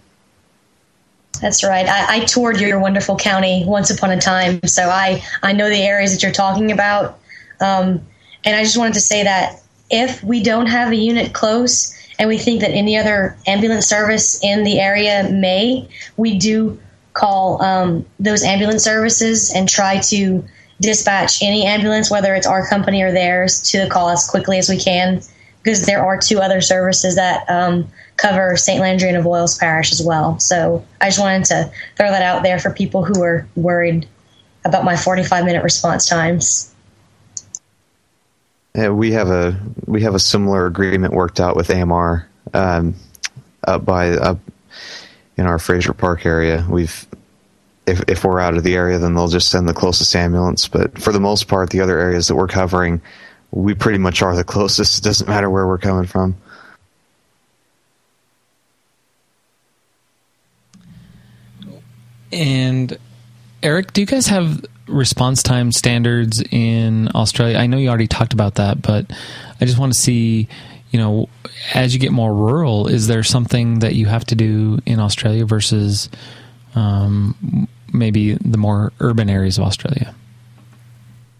That's right. I, I toured your wonderful county once upon a time, so I, I know the areas that you're talking about. Um, and I just wanted to say that if we don't have a unit close and we think that any other ambulance service in the area may, we do call um, those ambulance services and try to dispatch any ambulance, whether it's our company or theirs, to the call as quickly as we can. Because there are two other services that um, cover St. Landry and Avoyelles Parish as well. So I just wanted to throw that out there for people who are worried about my 45 minute response times. Yeah, we have a we have a similar agreement worked out with AMR um, up by up in our Frazier Park area. We've if if we're out of the area, then they'll just send the closest ambulance. But for the most part, the other areas that we're covering, we pretty much are the closest. It doesn't matter where we're coming from. And Erik, do you guys have response time standards in Australia? I know you already talked about that, but I just want to see, you know, as you get more rural, is there something that you have to do in Australia versus um, maybe the more urban areas of Australia?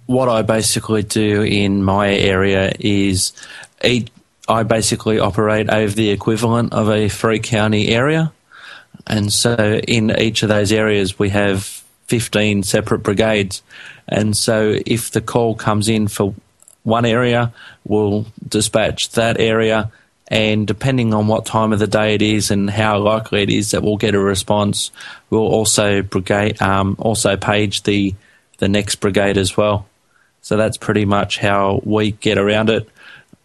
What I basically do in my area is eat, I basically operate over the equivalent of a three county area. And so in each of those areas, we have 15 separate brigades. And so if the call comes in for one area, we'll dispatch that area. And depending on what time of the day it is and how likely it is that we'll get a response, we'll also brigade, um, also page the the next brigade as well. So that's pretty much how we get around it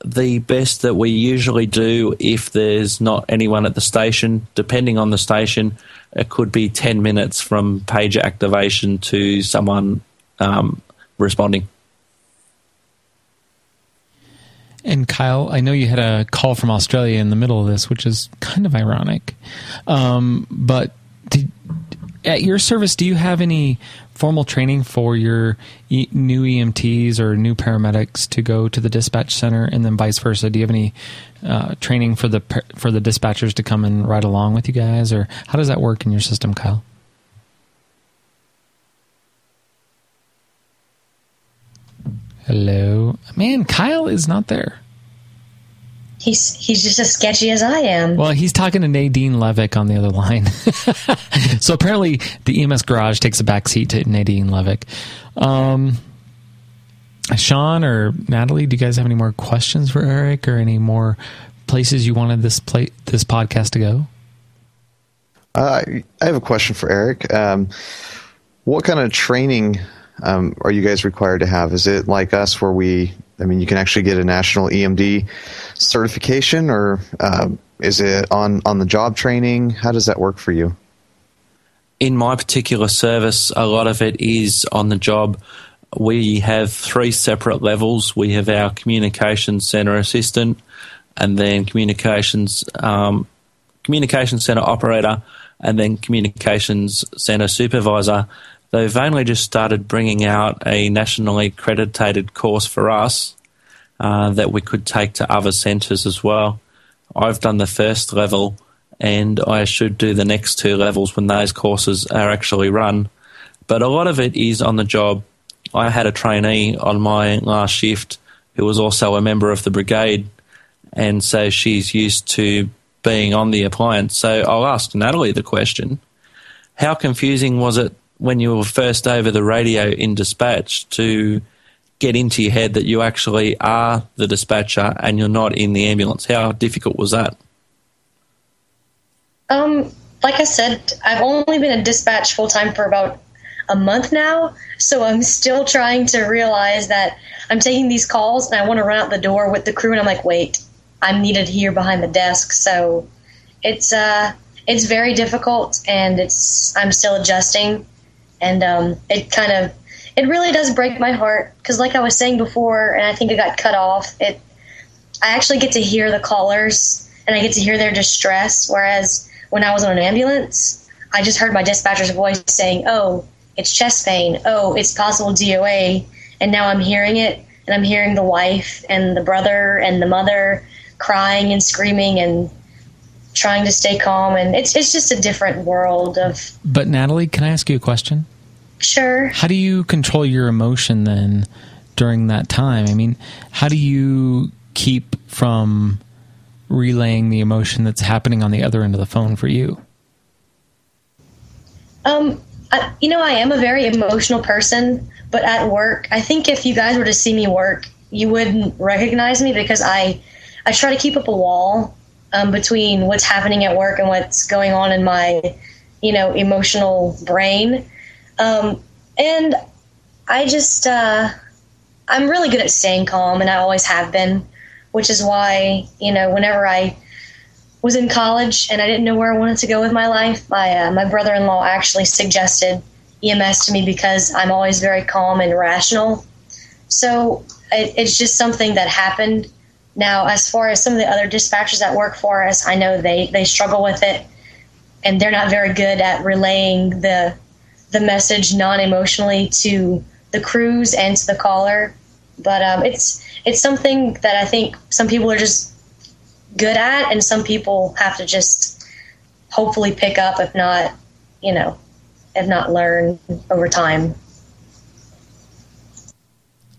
the best that we usually do if there's not anyone at the station, depending on the station, it could be 10 minutes from page activation to someone um, responding. And Kyle, I know you had a call from Australia in the middle of this, which is kind of ironic. Um, but did, at your service, do you have any formal training for your e- new EMTs or new paramedics to go to the dispatch center, and then vice versa? Do you have any uh, training for the for the dispatchers to come and ride along with you guys, or how does that work in your system, Kyle? Hello, man. Kyle is not there. He's he's just as sketchy as I am. Well, he's talking to Nadine Levick on the other line. so apparently, the EMS garage takes a back seat to Nadine Levick. Um, Sean or Natalie, do you guys have any more questions for Erik, or any more places you wanted this play this podcast to go? Uh, I have a question for Erik. Um, what kind of training um, are you guys required to have? Is it like us, where we I mean, you can actually get a national EMD certification, or uh, is it on on the job training? How does that work for you? In my particular service, a lot of it is on the job. We have three separate levels. We have our communications center assistant, and then communications um, communications center operator, and then communications center supervisor they've only just started bringing out a nationally accredited course for us uh, that we could take to other centres as well. I've done the first level, and I should do the next two levels when those courses are actually run. But a lot of it is on the job. I had a trainee on my last shift who was also a member of the brigade, and so she's used to being on the appliance. So I'll ask Natalie the question How confusing was it when you were first over the radio in dispatch to get into your head that you actually are the dispatcher and you're not in the ambulance? How difficult was that? Um, like I said, I've only been a dispatch full time for about a month now, so I'm still trying to realize that I'm taking these calls and I want to run out the door with the crew, and I'm like, wait, I'm needed here behind the desk. So it's uh, it's very difficult, and it's I'm still adjusting, and um, it kind of it really does break my heart because, like I was saying before, and I think it got cut off. It I actually get to hear the callers and I get to hear their distress, whereas when I was on an ambulance, I just heard my dispatcher's voice saying, "Oh, it's chest pain. Oh, it's possible DOA." And now I'm hearing it, and I'm hearing the wife and the brother and the mother crying and screaming and trying to stay calm and it's it's just a different world of But Natalie, can I ask you a question? Sure. How do you control your emotion then during that time? I mean, how do you keep from relaying the emotion that's happening on the other end of the phone for you? Um, I, you know, I am a very emotional person, but at work, I think if you guys were to see me work, you wouldn't recognize me because I, I try to keep up a wall um, between what's happening at work and what's going on in my, you know, emotional brain. Um, and I just, uh, I'm really good at staying calm, and I always have been, which is why, you know, whenever I was in college and I didn't know where I wanted to go with my life, my, uh, my brother in law actually suggested EMS to me because I'm always very calm and rational. So it, it's just something that happened. Now, as far as some of the other dispatchers that work for us, I know they, they struggle with it and they're not very good at relaying the the message non emotionally to the crews and to the caller. But um, it's it's something that I think some people are just good at, and some people have to just hopefully pick up, if not, you know, if not learn over time.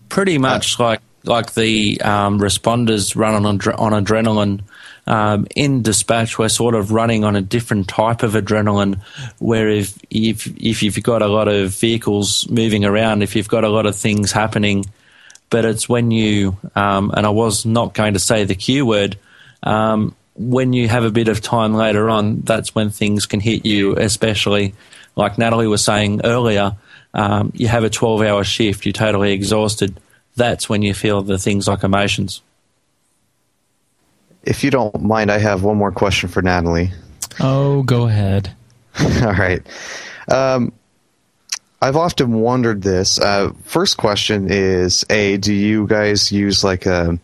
Pretty much like like the um, responders run on on adrenaline. Um, in dispatch, we're sort of running on a different type of adrenaline. Where if if if you've got a lot of vehicles moving around, if you've got a lot of things happening, but it's when you um, and I was not going to say the Q word. Um, when you have a bit of time later on, that's when things can hit you, especially like Natalie was saying earlier. Um, you have a 12 hour shift, you're totally exhausted. That's when you feel the things like emotions. If you don't mind, I have one more question for Natalie. Oh, go ahead. All right. Um, I've often wondered this. Uh, first question is: A, do you guys use like a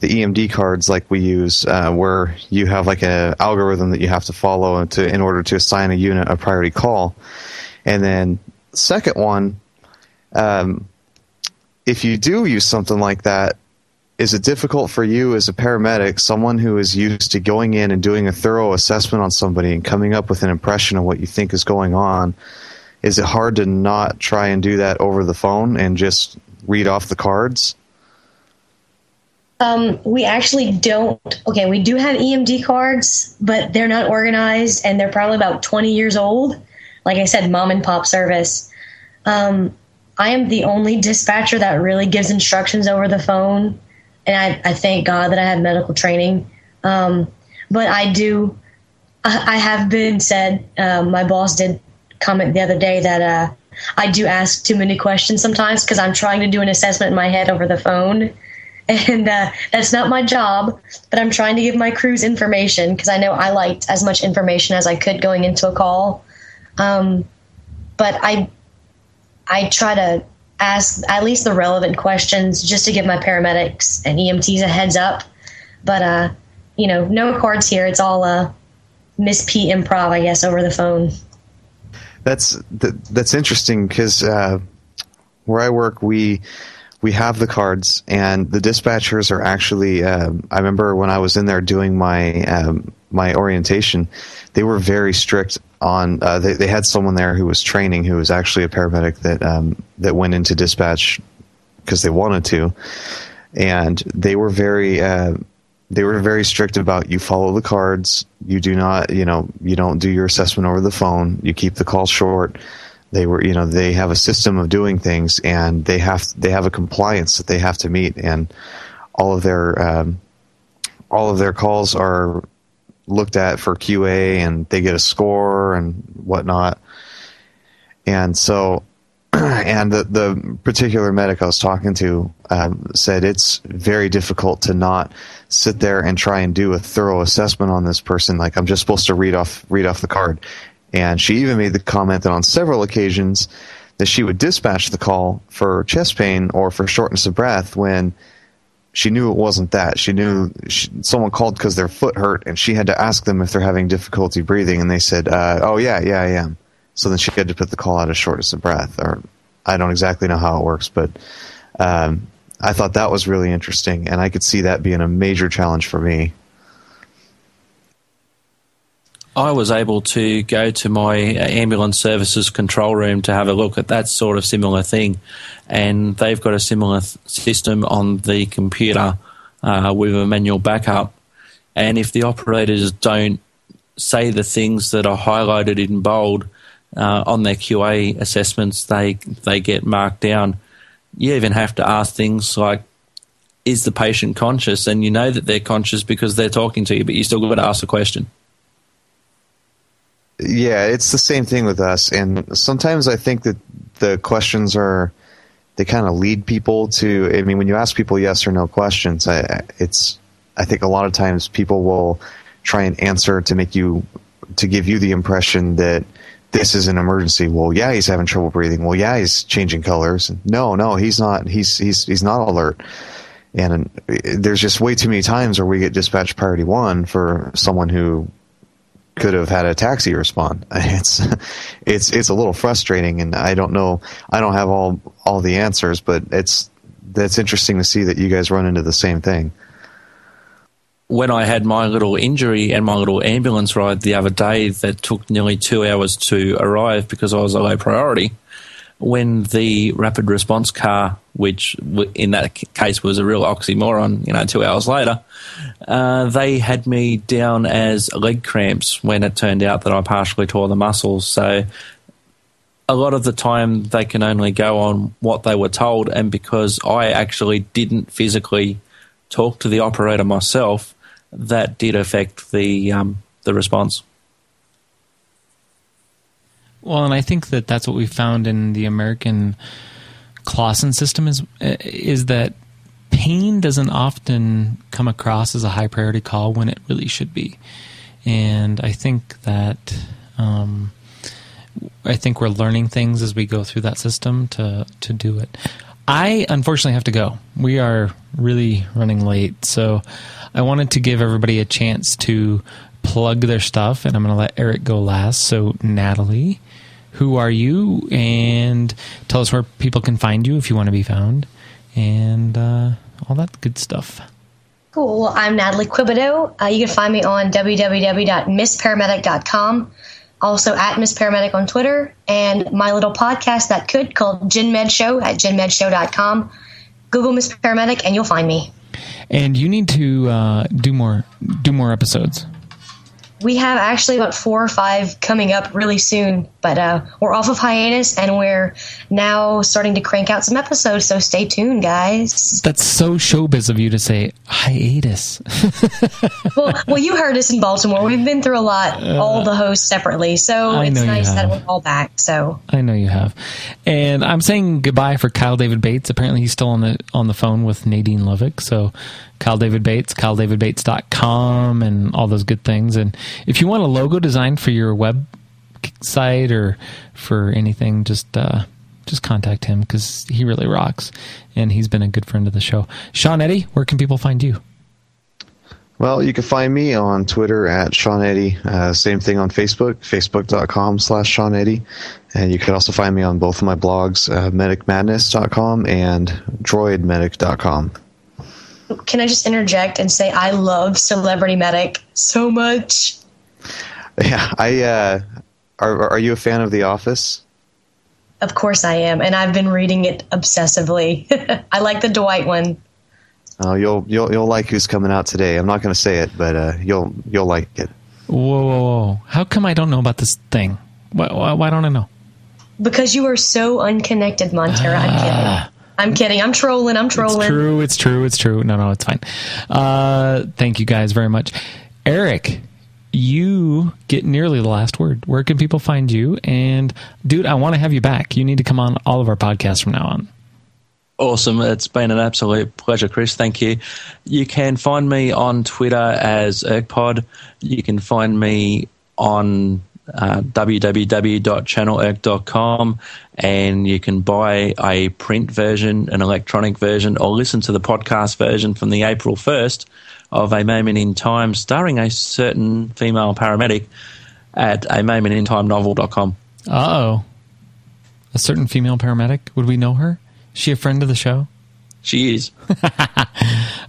the EMD cards like we use, uh, where you have like an algorithm that you have to follow to in order to assign a unit a priority call? And then second one, um, if you do use something like that, is it difficult for you as a paramedic, someone who is used to going in and doing a thorough assessment on somebody and coming up with an impression of what you think is going on? Is it hard to not try and do that over the phone and just read off the cards? Um, we actually don't. Okay, we do have EMD cards, but they're not organized and they're probably about 20 years old. Like I said, mom and pop service. Um, I am the only dispatcher that really gives instructions over the phone. And I, I thank God that I have medical training. Um, but I do, I, I have been said, um, my boss did comment the other day that uh, I do ask too many questions sometimes because I'm trying to do an assessment in my head over the phone and uh, that's not my job but i'm trying to give my crews information because i know i liked as much information as i could going into a call um, but i i try to ask at least the relevant questions just to give my paramedics and emts a heads up but uh, you know no cards here it's all uh, miss p improv i guess over the phone that's that, that's interesting because uh, where i work we we have the cards, and the dispatchers are actually. Um, I remember when I was in there doing my um, my orientation, they were very strict on. Uh, they they had someone there who was training, who was actually a paramedic that um, that went into dispatch because they wanted to, and they were very. Uh, they were very strict about you follow the cards. You do not, you know, you don't do your assessment over the phone. You keep the call short they were you know they have a system of doing things and they have they have a compliance that they have to meet and all of their um, all of their calls are looked at for QA and they get a score and whatnot. And so and the the particular medic I was talking to um, said it's very difficult to not sit there and try and do a thorough assessment on this person. Like I'm just supposed to read off read off the card. And she even made the comment that on several occasions that she would dispatch the call for chest pain or for shortness of breath when she knew it wasn't that. She knew she, someone called because their foot hurt, and she had to ask them if they're having difficulty breathing, and they said, uh, "Oh yeah, yeah, I am." So then she had to put the call out of shortness of breath, or I don't exactly know how it works, but um, I thought that was really interesting, and I could see that being a major challenge for me. I was able to go to my ambulance services control room to have a look at that sort of similar thing, and they've got a similar th- system on the computer uh, with a manual backup. And if the operators don't say the things that are highlighted in bold, uh, on their QA assessments, they they get marked down. You even have to ask things like, "Is the patient conscious?" And you know that they're conscious because they're talking to you, but you still got to ask the question. Yeah, it's the same thing with us, and sometimes I think that the questions are they kind of lead people to. I mean, when you ask people yes or no questions, I, it's I think a lot of times people will try and answer to make you to give you the impression that this is an emergency. Well, yeah, he's having trouble breathing. Well, yeah, he's changing colors. No, no, he's not. He's he's he's not alert. And uh, there's just way too many times where we get dispatched priority one for someone who could have had a taxi respond. It's it's it's a little frustrating, and I don't know. I don't have all all the answers, but it's that's interesting to see that you guys run into the same thing. When I had my little injury and my little ambulance ride the other day that took nearly two hours to arrive because I was a low priority, when the rapid response car, which in that case was a real oxymoron, you know, two hours later, uh, they had me down as leg cramps when it turned out that I partially tore the muscles. So a lot of the time they can only go on what they were told, and because I actually didn't physically talk to the operator myself, that did affect the um, the response. Well, and I think that that's what we found in the American Clawson system is is that pain doesn't often come across as a high priority call when it really should be, and I think that um, I think we're learning things as we go through that system to to do it. I unfortunately have to go. We are really running late, so I wanted to give everybody a chance to plug their stuff, and I'm going to let Erik go last. So, Natalie, who are you, and tell us where people can find you if you want to be found, and uh, all that good stuff. Cool. I'm Natalie Quebodeaux. Uh, you can find me on www.missparamedic.com, also at Miss Paramedic on Twitter, and my little podcast that could called Gen Med Show at genmedshow.com. Google Miss Paramedic, and you'll find me. And you need to uh, do more do more episodes we have actually about four or five coming up really soon, but uh, we're off of hiatus and we're now starting to crank out some episodes. So stay tuned, guys. That's so showbiz of you to say hiatus. well, well, you heard us in Baltimore. We've been through a lot, uh, all the hosts separately. So I it's nice that we're all back. So I know you have, and I'm saying goodbye for Kyle David Bates. Apparently, he's still on the on the phone with Nadine Levick. So Kyle David Bates, kyledavidbates.com, and all those good things. And if you want a logo design for your website or for anything, just uh, just contact him because he really rocks, and he's been a good friend of the show. Sean Eddy, where can people find you? Well, you can find me on Twitter at Sean Eddy. Uh, same thing on Facebook, facebook.com slash Sean Eddy. And you can also find me on both of my blogs, uh, medicmadness.com and droidmedic.com can I just interject and say I love Celebrity Medic so much? Yeah, I uh, are are you a fan of The Office? Of course I am, and I've been reading it obsessively. I like the Dwight one. Oh, you'll you'll you'll like who's coming out today. I'm not going to say it, but uh, you'll you'll like it. Whoa, whoa, whoa! How come I don't know about this thing? Why, why, why don't I know? Because you are so unconnected, Montera. I'm kidding. I'm kidding. I'm trolling. I'm trolling. It's true. It's true. It's true. No, no, it's fine. Uh, thank you guys very much. Erik, you get nearly the last word. Where can people find you? And dude, I want to have you back. You need to come on all of our podcasts from now on. Awesome. It's been an absolute pleasure, Chris. Thank you. You can find me on Twitter as ErkPod. You can find me on uh, www.channelerk.com and you can buy a print version, an electronic version, or listen to the podcast version from the April 1st of A Moment in Time starring a certain female paramedic at a moment in time novel.com. Uh oh. A certain female paramedic? Would we know her? Is she a friend of the show? Is.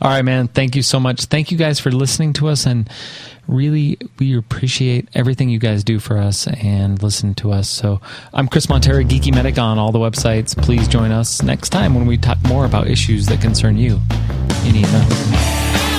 All right, man. Thank you so much. Thank you guys for listening to us and really we appreciate everything you guys do for us and listen to us. So I'm Chris Montera, Geeky Medic on all the websites. Please join us next time when we talk more about issues that concern you in EMS.